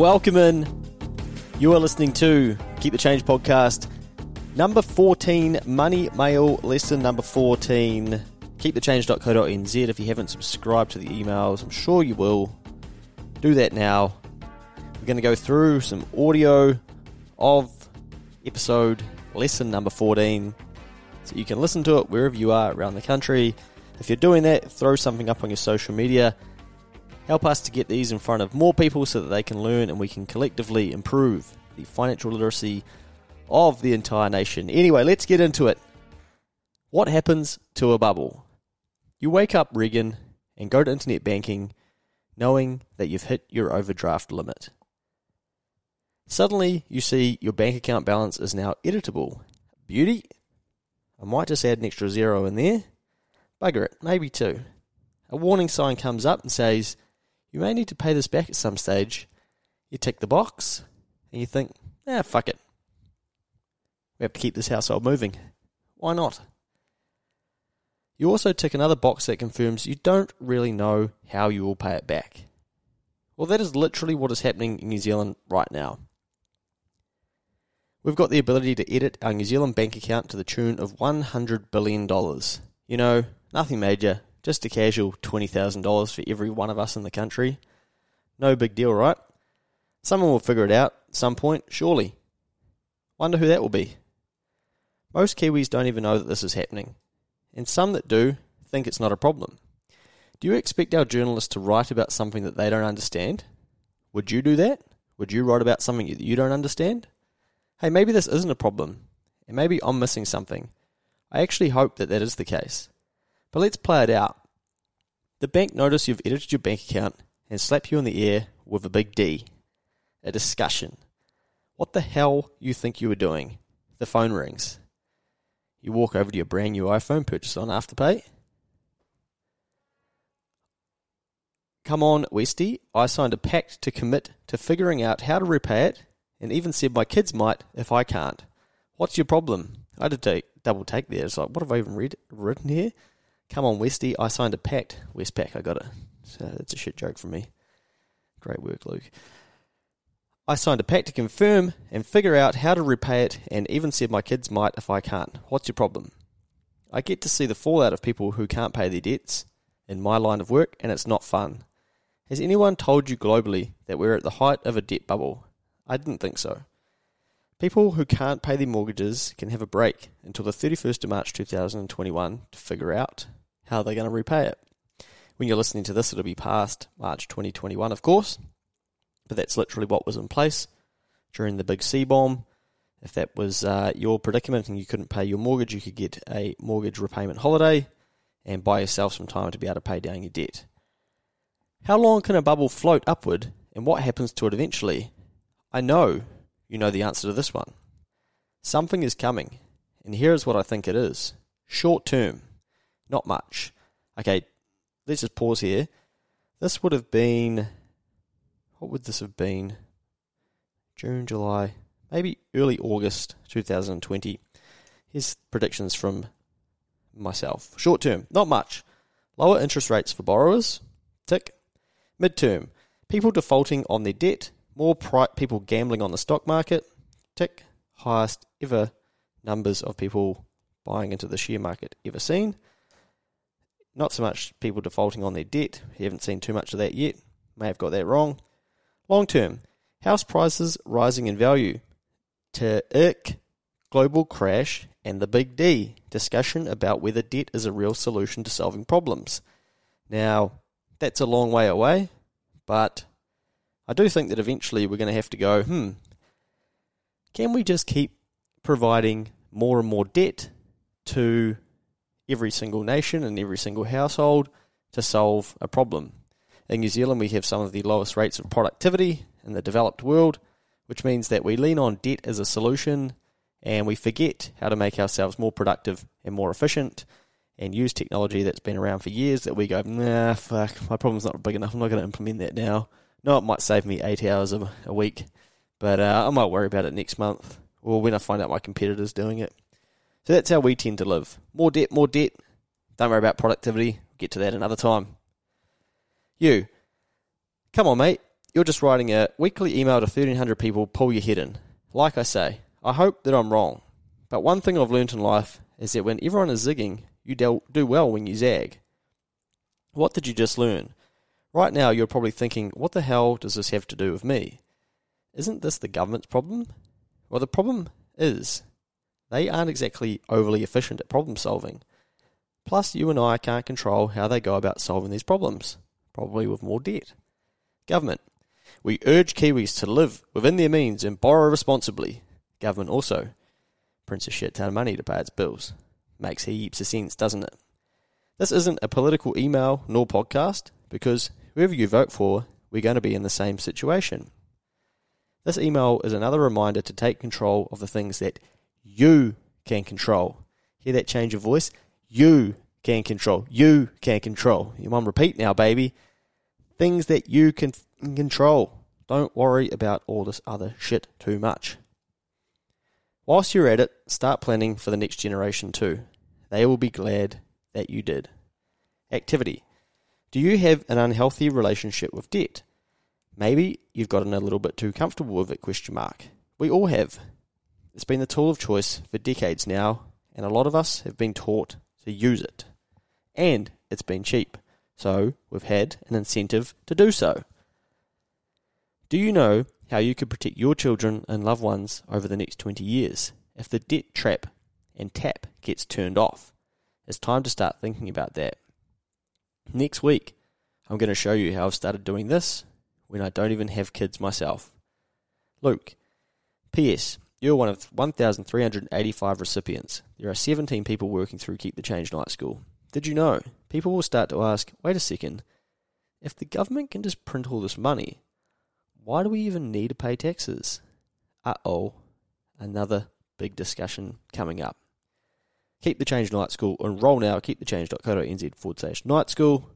welcome in. You are listening to Keep the Change podcast, number 14, Money Mail lesson number 14. Keepthechange.co.nz. If you haven't subscribed to the emails, I'm sure you will. Do that now. We're going to go through some audio of episode lesson number 14 so you can listen to it wherever you are around the country. If you're doing that, throw something up on your social media. Help us to get these in front of more people so that they can learn and we can collectively improve the financial literacy of the entire nation. Anyway, let's get into it. What happens to a bubble? You wake up, Regan, and go to internet banking knowing that you've hit your overdraft limit. Suddenly, you see your bank account balance is now editable. Beauty. I might just add an extra zero in there. Bugger it, maybe two. A warning sign comes up and says, You may need to pay this back at some stage. You tick the box and you think, Ah, fuck it. We have to keep this household moving. Why not? You also tick another box that confirms you don't really know how you will pay it back. Well, that is literally what is happening in New Zealand right now. We've got the ability to edit our New Zealand bank account to the tune of $100 billion. You know, nothing major, just a casual $20,000 for every one of us in the country. No big deal, right? Someone will figure it out at some point, surely. Wonder who that will be. Most Kiwis don't even know that this is happening, and some that do think it's not a problem. Do you expect our journalists to write about something that they don't understand? Would you do that? Would you write about something that you don't understand? Hey, maybe this isn't a problem, and maybe I'm missing something. I actually hope that that is the case. But let's play it out. The bank notice you've edited your bank account and slap you in the air with a big D. A discussion. What the hell you think you were doing? The phone rings. You walk over to your brand new iPhone purchased on Afterpay. Come on, Westy. I signed a pact to commit to figuring out how to repay it, and even said my kids might if I can't. What's your problem? I had to take, double take there. It's like, what have I even read, written here? Come on, Westy. I signed a pact. Westpac, I got it. So that's a shit joke from me. Great work, Luke. I signed a pact to confirm and figure out how to repay it, and even said my kids might if I can't. What's your problem? I get to see the fallout of people who can't pay their debts in my line of work, and it's not fun. Has anyone told you globally that we're at the height of a debt bubble? I didn't think so. People who can't pay their mortgages can have a break until the 31st of March 2021 to figure out how are they're going to repay it. When you're listening to this, it'll be past March 2021, of course, but that's literally what was in place during the big C bomb. If that was uh, your predicament and you couldn't pay your mortgage, you could get a mortgage repayment holiday and buy yourself some time to be able to pay down your debt. How long can a bubble float upward and what happens to it eventually? I know you know the answer to this one. Something is coming, and here is what I think it is short term, not much. Okay, let's just pause here. This would have been, what would this have been? June, July, maybe early August 2020. Here's predictions from myself. Short term, not much. Lower interest rates for borrowers. Tick. Midterm, people defaulting on their debt. More pri- people gambling on the stock market. Tick. Highest ever numbers of people buying into the share market ever seen. Not so much people defaulting on their debt. You haven't seen too much of that yet. May have got that wrong. Long term, house prices rising in value. To ick, global crash, and the big D discussion about whether debt is a real solution to solving problems. Now, that's a long way away, but I do think that eventually we're going to have to go, hmm, can we just keep providing more and more debt to every single nation and every single household to solve a problem? In New Zealand, we have some of the lowest rates of productivity in the developed world, which means that we lean on debt as a solution and we forget how to make ourselves more productive and more efficient and use technology that's been around for years that we go, nah, fuck, my problem's not big enough. I'm not going to implement that now. No, it might save me eight hours a, a week, but uh, I might worry about it next month or when I find out my competitor's doing it. So that's how we tend to live. More debt, more debt. Don't worry about productivity. Get to that another time. You, come on, mate. you're just writing a weekly email to 1,300 people, pull your head in. Like I say, I hope that I'm wrong. But one thing I've learnt in life is that when everyone is zigging, you do well when you zag. What did you just learn? Right now, you're probably thinking, what the hell does this have to do with me? Isn't this the government's problem? Well, the problem is they aren't exactly overly efficient at problem solving. Plus, you and I can't control how they go about solving these problems, probably with more debt. Government. We urge Kiwis to live within their means and borrow responsibly. Government also prints a shit ton of money to pay its bills. Makes heaps of sense, doesn't it? This isn't a political email nor podcast because whoever you vote for, we're going to be in the same situation. This email is another reminder to take control of the things that you can control. Hear that change of voice? You can control. You can control. You want repeat now, baby. Things that you can control. Don't worry about all this other shit too much. Whilst you're at it, start planning for the next generation too. They will be glad that you did. Activity. Do you have an unhealthy relationship with debt? Maybe you've gotten a little bit too comfortable with it, question mark. We all have. It's been the tool of choice for decades now, and a lot of us have been taught to use it. And it's been cheap, so we've had an incentive to do so. Do you know how you could protect your children and loved ones over the next 20 years if the debt trap and tap gets turned off? It's time to start thinking about that. Next week, I'm going to show you how I've started doing this when I don't even have kids myself. Luke, P.S. You're one of 1,385 recipients. There are 17 people working through Keep the Change Night School. Did you know? People will start to ask, wait a second, if the government can just print all this money, why do we even need to pay taxes? Uh oh, another big discussion coming up. Keep the Change Night School. Enroll now at keepthechange.co.nz forward slash night school.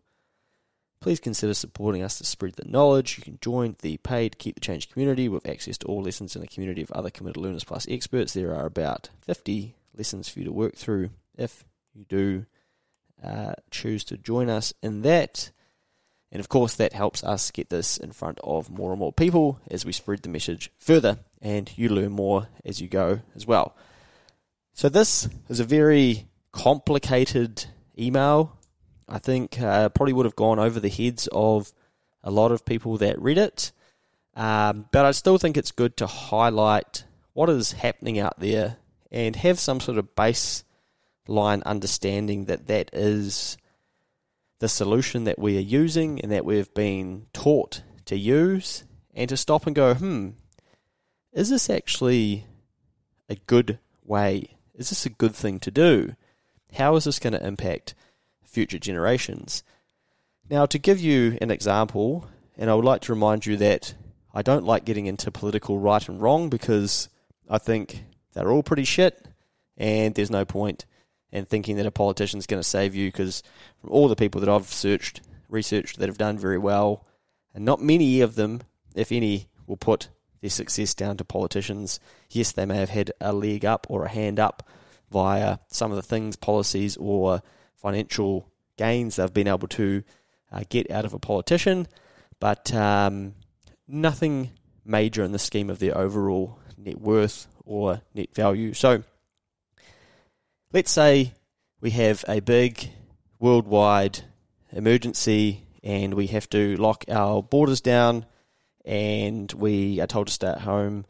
Please consider supporting us to spread the knowledge. You can join the paid Keep the Change community with access to all lessons in a community of other committed learners plus experts. There are about 50 lessons for you to work through if you do uh, choose to join us in that. And of course, that helps us get this in front of more and more people as we spread the message further, and you learn more as you go as well. So, this is a very complicated email I think uh, probably would have gone over the heads of a lot of people that read it. Um, but I still think it's good to highlight what is happening out there and have some sort of baseline understanding that that is the solution that we are using and that we've been taught to use, and to stop and go, hmm, is this actually a good way? Is this a good thing to do? How is this going to impact future generations. Now, to give you an example, and I would like to remind you that I don't like getting into political right and wrong because I think they're all pretty shit, and there's no point in thinking that a politician's going to save you because from all the people that I've searched, researched that have done very well, and not many of them, if any, will put their success down to politicians. Yes, they may have had a leg up or a hand up via some of the things, policies, or financial gains they've been able to uh, get out of a politician, but um, nothing major in the scheme of their overall net worth or net value. So let's say we have a big worldwide emergency and we have to lock our borders down and we are told to stay at home.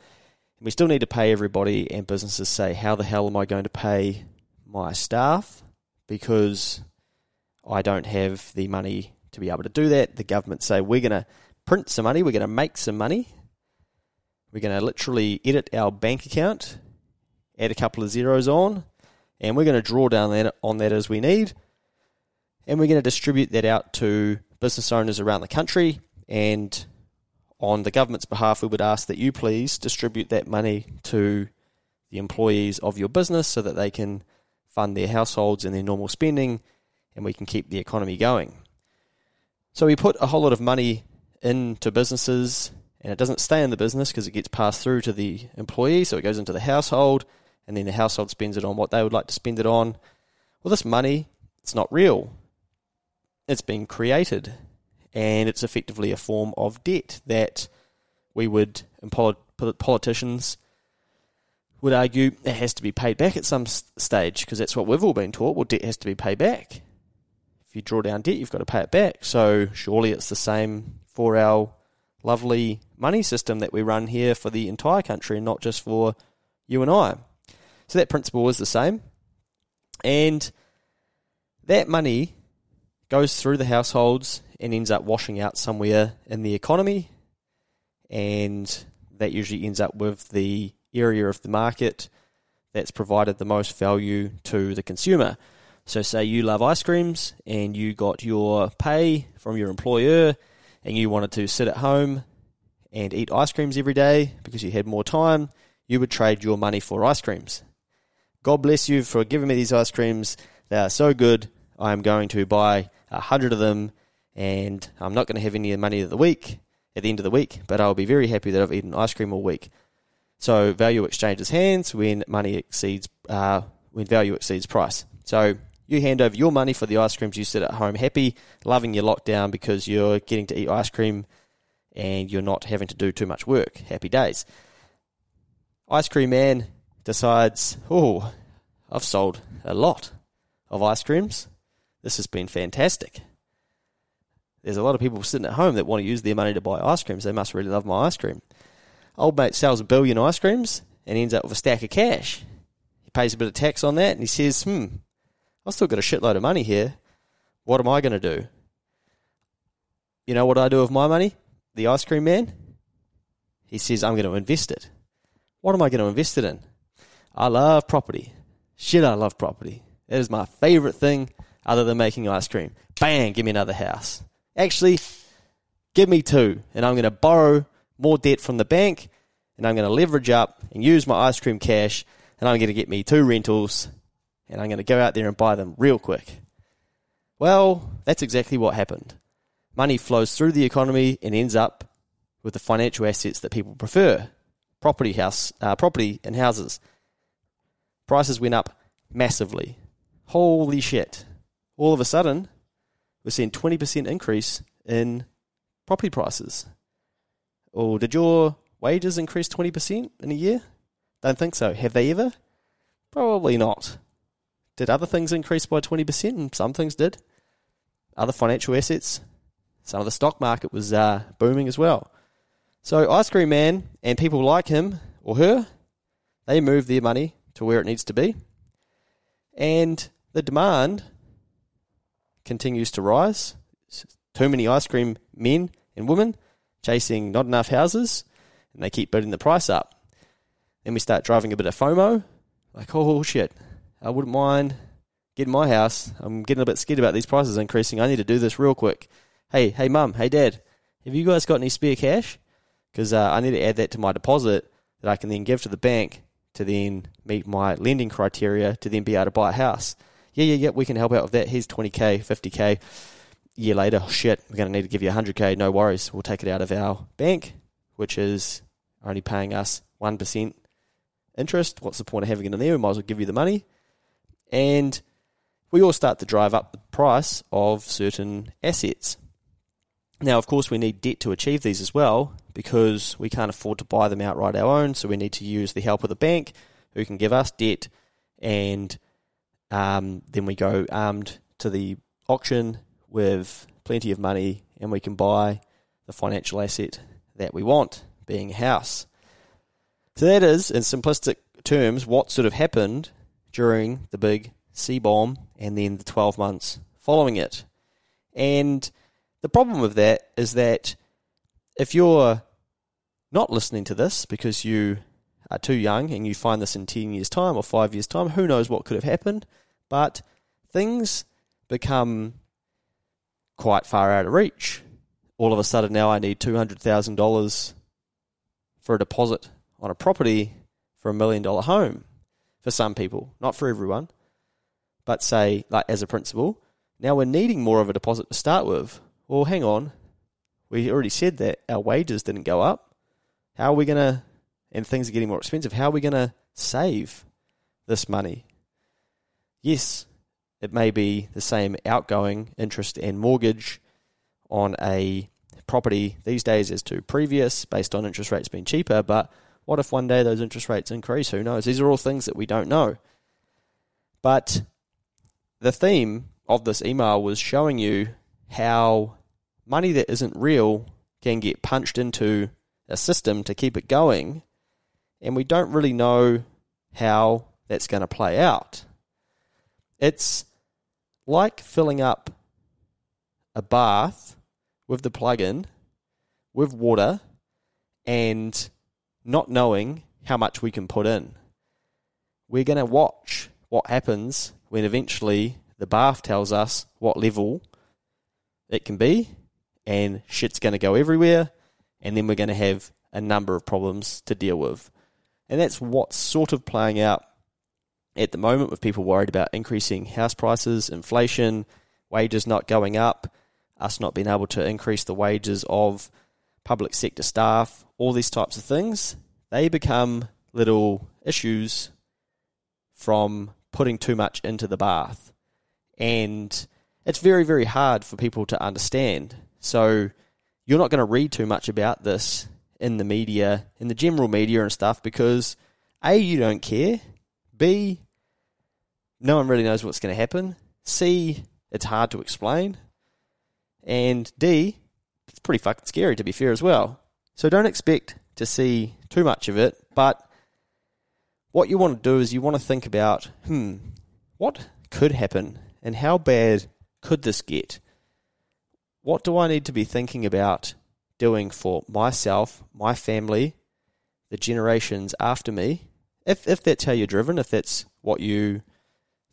We still need to pay everybody, and businesses say, How the hell am I going to pay my staff? Because I don't have the money to be able to do that. The government say we're going to print some money, we're going to make some money, we're going to literally edit our bank account, add a couple of zeros on, and we're going to draw down that on that as we need, and we're going to distribute that out to business owners around the country. And on the government's behalf, we would ask that you please distribute that money to the employees of your business so that they can fund their households and their normal spending, and we can keep the economy going. So we put a whole lot of money into businesses, and it doesn't stay in the business because it gets passed through to the employee, so it goes into the household, and then the household spends it on what they would like to spend it on. Well, this money, it's not real. It's been created. and it's effectively a form of debt that we would, and politicians would argue, it has to be paid back at some stage because that's what we've all been taught. Well, debt has to be paid back. If you draw down debt, you've got to pay it back. So surely it's the same for our lovely money system that we run here for the entire country and not just for you and I. So that principle is the same. And that money goes through the households and ends up washing out somewhere in the economy. And that usually ends up with the area of the market that's provided the most value to the consumer. So, say you love ice creams and you got your pay from your employer and you wanted to sit at home and eat ice creams every day because you had more time, you would trade your money for ice creams. God bless you for giving me these ice creams. They are so good. I am going to buy a hundred of them and I'm not going to have any money of the week at the end of the week, but I'll be very happy that I've eaten ice cream all week. So value exchanges hands when money exceeds uh, when value exceeds price. So you hand over your money for the ice creams. You sit at home happy, loving your lockdown because you're getting to eat ice cream and you're not having to do too much work. Happy days. Ice cream man decides, oh, I've sold a lot of ice creams. This has been fantastic. There's a lot of people sitting at home that want to use their money to buy ice creams. They must really love my ice cream. Old mate sells a billion ice creams and ends up with a stack of cash. He pays a bit of tax on that and he says, hmm, I've still got a shitload of money here. What am I going to do? You know what I do with my money? The ice cream man? He says, I'm going to invest it. What am I going to invest it in? I love property. Shit, I love property. It is my favorite thing other than making ice cream. Bang, give me another house. Actually, give me two, and I'm going to borrow more debt from the bank, and I'm going to leverage up and use my ice cream cash, and I'm going to get me two rentals, and I'm going to go out there and buy them real quick. Well, that's exactly what happened. Money flows through the economy and ends up with the financial assets that people prefer property house uh, property and houses prices went up massively holy shit all of a sudden we're seeing 20% increase in property prices. Or did your wages increase 20% in a year? Don't think so. Have they ever? Probably not. Did other things increase by 20%? And some things did. Other financial assets, some of the stock market was uh, booming as well. So, Ice Cream Man and people like him or her, they move their money to where it needs to be. And the demand continues to rise. Too many ice cream men and women chasing not enough houses, and they keep building the price up. Then we start driving a bit of FOMO, like, oh shit, I wouldn't mind getting my house. I'm getting a bit scared about these prices increasing. I need to do this real quick. Hey, hey, mum, hey, dad, have you guys got any spare cash? Because uh, I need to add that to my deposit that I can then give to the bank to then meet my lending criteria to then be able to buy a house yeah, yeah, yeah, we can help out with that. Here's 20k, 50k. Year later, shit, we're going to need to give you 100k. No worries. We'll take it out of our bank, which is only paying us 1% interest. What's the point of having it in there? We might as well give you the money. And we all start to drive up the price of certain assets. Now, of course, we need debt to achieve these as well because we can't afford to buy them outright our own. So we need to use the help of the bank who can give us debt and um, then we go armed to the auction with plenty of money and we can buy the financial asset that we want, being a house. So that is, in simplistic terms, what sort of happened during the big C bomb and then the 12 months following it. And the problem with that is that if you're not listening to this because you are too young and you find this in 10 years' time or 5 years' time, who knows what could have happened. But things become quite far out of reach. All of a sudden, now I need $200,000 for a deposit on a property for a million dollar home for some people, not for everyone. But say, like as a principle, now we're needing more of a deposit to start with. Well, hang on. We already said that our wages didn't go up. How are we going to, and things are getting more expensive, how are we going to save this money? yes, it may be the same outgoing interest and mortgage on a property these days as to previous based on interest rates being cheaper, but what if one day those interest rates increase? Who knows? These are all things that we don't know. But the theme of this email was showing you how money that isn't real can get punched into a system to keep it going, and we don't really know how that's going to play out. It's like filling up a bath with the plug in with water and not knowing how much we can put in. We're going to watch what happens when eventually the bath tells us what level it can be, and shit's going to go everywhere, and then we're going to have a number of problems to deal with. And that's what's sort of playing out at the moment with people worried about increasing house prices, inflation, wages not going up, us not being able to increase the wages of public sector staff, all these types of things, they become little issues from putting too much into the bath. And it's very, very hard for people to understand. So you're not going to read too much about this in the media, in the general media and stuff, because A, you don't care. B, no one really knows what's going to happen. C, it's hard to explain. And D, it's pretty fucking scary to be fair as well. So don't expect to see too much of it, but what you want to do is you want to think about, hmm, what could happen and how bad could this get? What do I need to be thinking about doing for myself, my family, the generations after me? If if that's how you're driven, if that's what you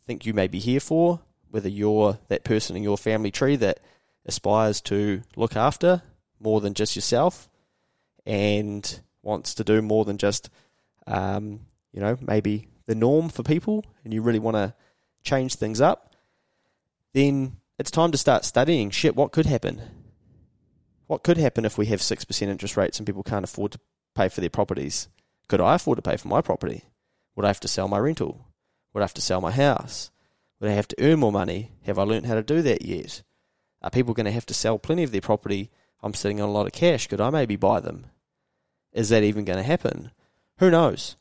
think you may be here for, whether you're that person in your family tree that aspires to look after more than just yourself and wants to do more than just, um, you know, maybe the norm for people and you really want to change things up, then it's time to start studying shit, what could happen? What could happen if we have 6% interest rates and people can't afford to pay for their properties? Could I afford to pay for my property? Would I have to sell my rental? Would I have to sell my house? Would I have to earn more money? Have I learned how to do that yet? Are people going to have to sell plenty of their property? I'm sitting on a lot of cash. Could I maybe buy them? Is that even going to happen? Who knows?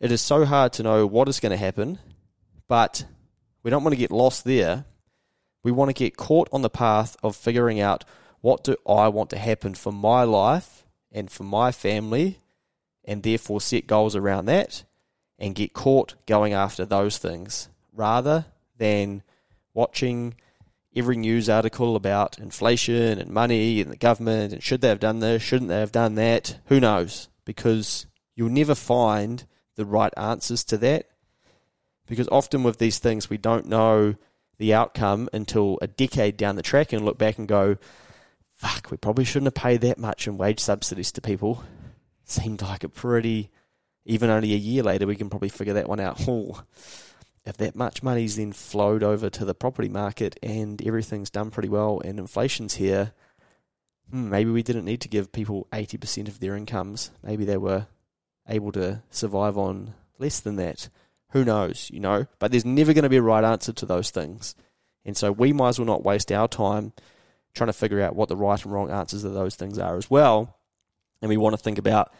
It is so hard to know what is going to happen, but we don't want to get lost there. We want to get caught on the path of figuring out what do I want to happen for my life and for my family, and therefore set goals around that and get caught going after those things rather than watching every news article about inflation and money and the government and should they have done this, shouldn't they have done that? Who knows? Because you'll never find the right answers to that. Because often with these things, we don't know the outcome until a decade down the track and look back and go, fuck, we probably shouldn't have paid that much in wage subsidies to people. Seemed like a pretty, even only a year later, we can probably figure that one out. If that much money's then flowed over to the property market and everything's done pretty well and inflation's here, hmm, maybe we didn't need to give people 80% of their incomes. Maybe they were able to survive on less than that. Who knows, you know? But there's never going to be a right answer to those things. And so we might as well not waste our time trying to figure out what the right and wrong answers of those things are as well. And we want to think about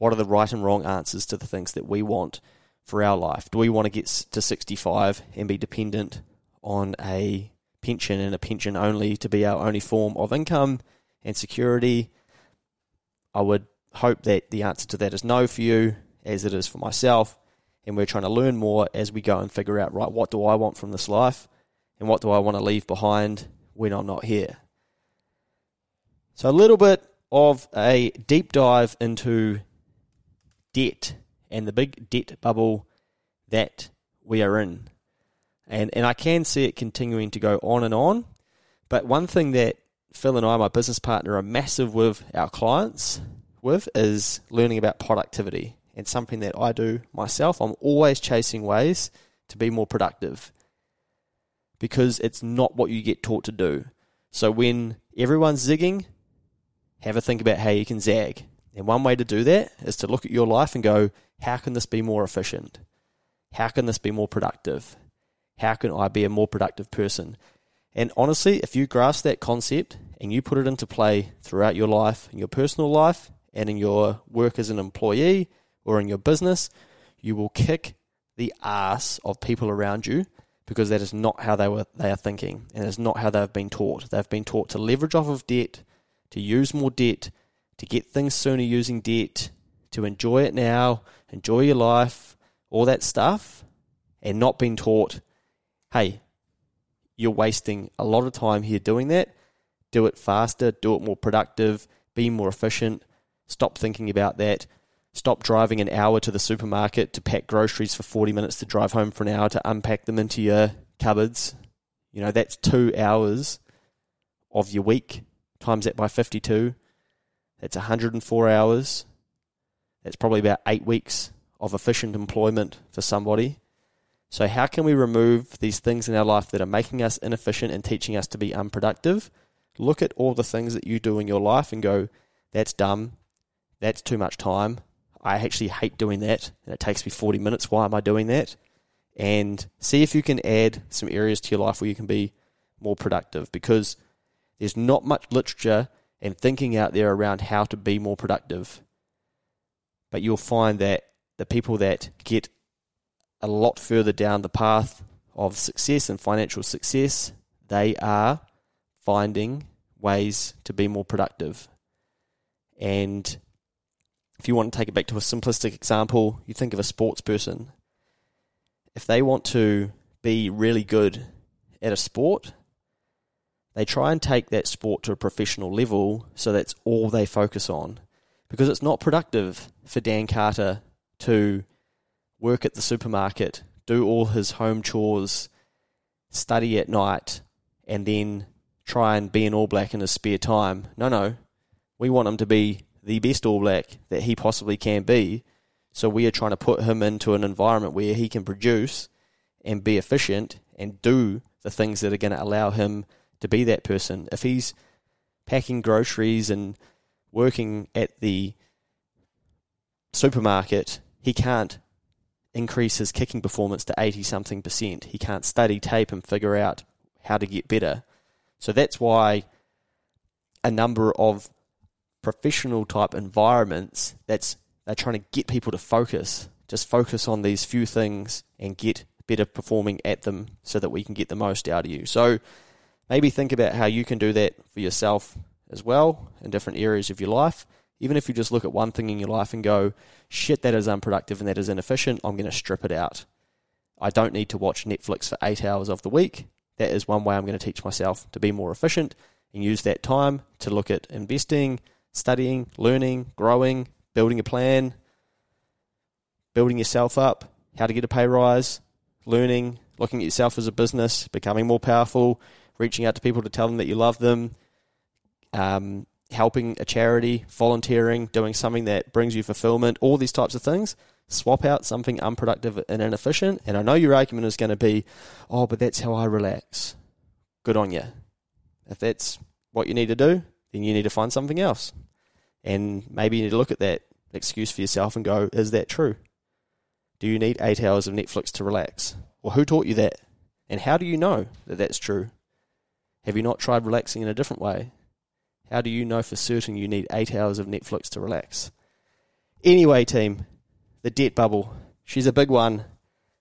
what are the right and wrong answers to the things that we want for our life? Do we want to get to 65 and be dependent on a pension and a pension only to be our only form of income and security? I would hope that the answer to that is no for you, as it is for myself. And we're trying to learn more as we go and figure out, right, what do I want from this life? And what do I want to leave behind when I'm not here? So, a little bit of a deep dive into debt and the big debt bubble that we are in. And, and I can see it continuing to go on and on. But one thing that Phil and I, my business partner, are massive with our clients with is learning about productivity. And something that I do myself. I'm always chasing ways to be more productive because it's not what you get taught to do. So when everyone's zigging, have a think about how you can zag. And one way to do that is to look at your life and go, how can this be more efficient? How can this be more productive? How can I be a more productive person? And honestly, if you grasp that concept and you put it into play throughout your life, in your personal life, and in your work as an employee or in your business, you will kick the ass of people around you because that is not how they were they are thinking and it's not how they've been taught. They've been taught to leverage off of debt, to use more debt, to get things sooner using debt, to enjoy it now, enjoy your life, all that stuff, and not being taught, hey, you're wasting a lot of time here doing that. Do it faster, do it more productive, be more efficient, stop thinking about that. Stop driving an hour to the supermarket to pack groceries for 40 minutes to drive home for an hour to unpack them into your cupboards. You know, that's two hours of your week. Times that by 52. That's 104 hours. That's probably about eight weeks of efficient employment for somebody. So, how can we remove these things in our life that are making us inefficient and teaching us to be unproductive? Look at all the things that you do in your life and go, that's dumb. That's too much time. I actually hate doing that, and it takes me 40 minutes. Why am I doing that? And see if you can add some areas to your life where you can be more productive because there's not much literature and thinking out there around how to be more productive. But you'll find that the people that get a lot further down the path of success and financial success, they are finding ways to be more productive. And if you want to take it back to a simplistic example, you think of a sports person. If they want to be really good at a sport, they try and take that sport to a professional level so that's all they focus on. Because it's not productive for Dan Carter to work at the supermarket, do all his home chores, study at night, and then try and be an All Black in his spare time. No, no. We want him to be the best All Black that he possibly can be. So we are trying to put him into an environment where he can produce and be efficient and do the things that are going to allow him to be that person. If he's packing groceries and working at the supermarket, he can't increase his kicking performance to 80 something percent. He can't study tape and figure out how to get better. So that's why a number of professional type environments, that's they're trying to get people to focus, just focus on these few things and get better performing at them so that we can get the most out of you. So maybe think about how you can do that for yourself as well in different areas of your life. Even if you just look at one thing in your life and go, shit, that is unproductive and that is inefficient, I'm going to strip it out. I don't need to watch Netflix for eight hours of the week. That is one way I'm going to teach myself to be more efficient and use that time to look at investing, studying, learning, growing, building a plan, building yourself up, how to get a pay rise, learning, looking at yourself as a business, becoming more powerful, reaching out to people to tell them that you love them, um, helping a charity, volunteering, doing something that brings you fulfillment, all these types of things. Swap out something unproductive and inefficient. And I know your argument is going to be, oh, but that's how I relax. Good on you. If that's what you need to do, then you need to find something else. And maybe you need to look at that excuse for yourself and go, is that true? Do you need eight hours of Netflix to relax? Well, who taught you that? And how do you know that that's true? Have you not tried relaxing in a different way? How do you know for certain you need eight hours of Netflix to relax? Anyway, team, the debt bubble. She's a big one,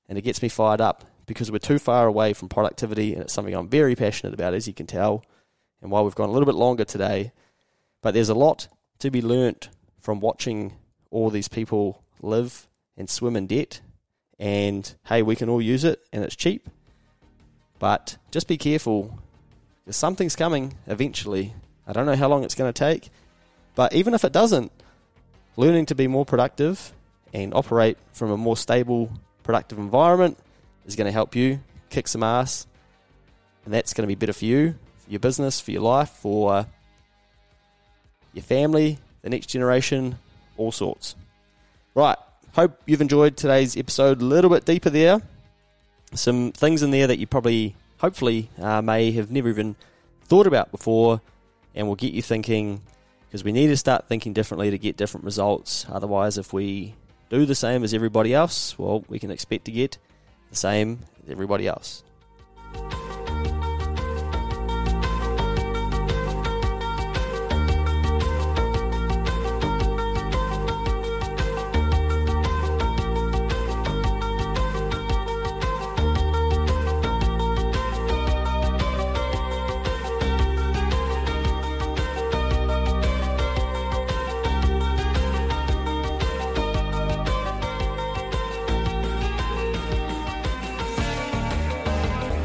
and it gets me fired up because we're too far away from productivity, and it's something I'm very passionate about, as you can tell and why we've gone a little bit longer today. But there's a lot to be learnt from watching all these people live and swim in debt. And hey, we can all use it and it's cheap. But just be careful something's coming eventually. I don't know how long it's going to take. But even if it doesn't, learning to be more productive and operate from a more stable, productive environment is going to help you kick some ass. And that's going to be better for you for your business, for your life, for uh, your family, the next generation, all sorts. Right. Hope you've enjoyed today's episode a little bit deeper there. Some things in there that you probably, hopefully, uh, may have never even thought about before and will get you thinking because we need to start thinking differently to get different results. Otherwise, if we do the same as everybody else, well, we can expect to get the same as everybody else.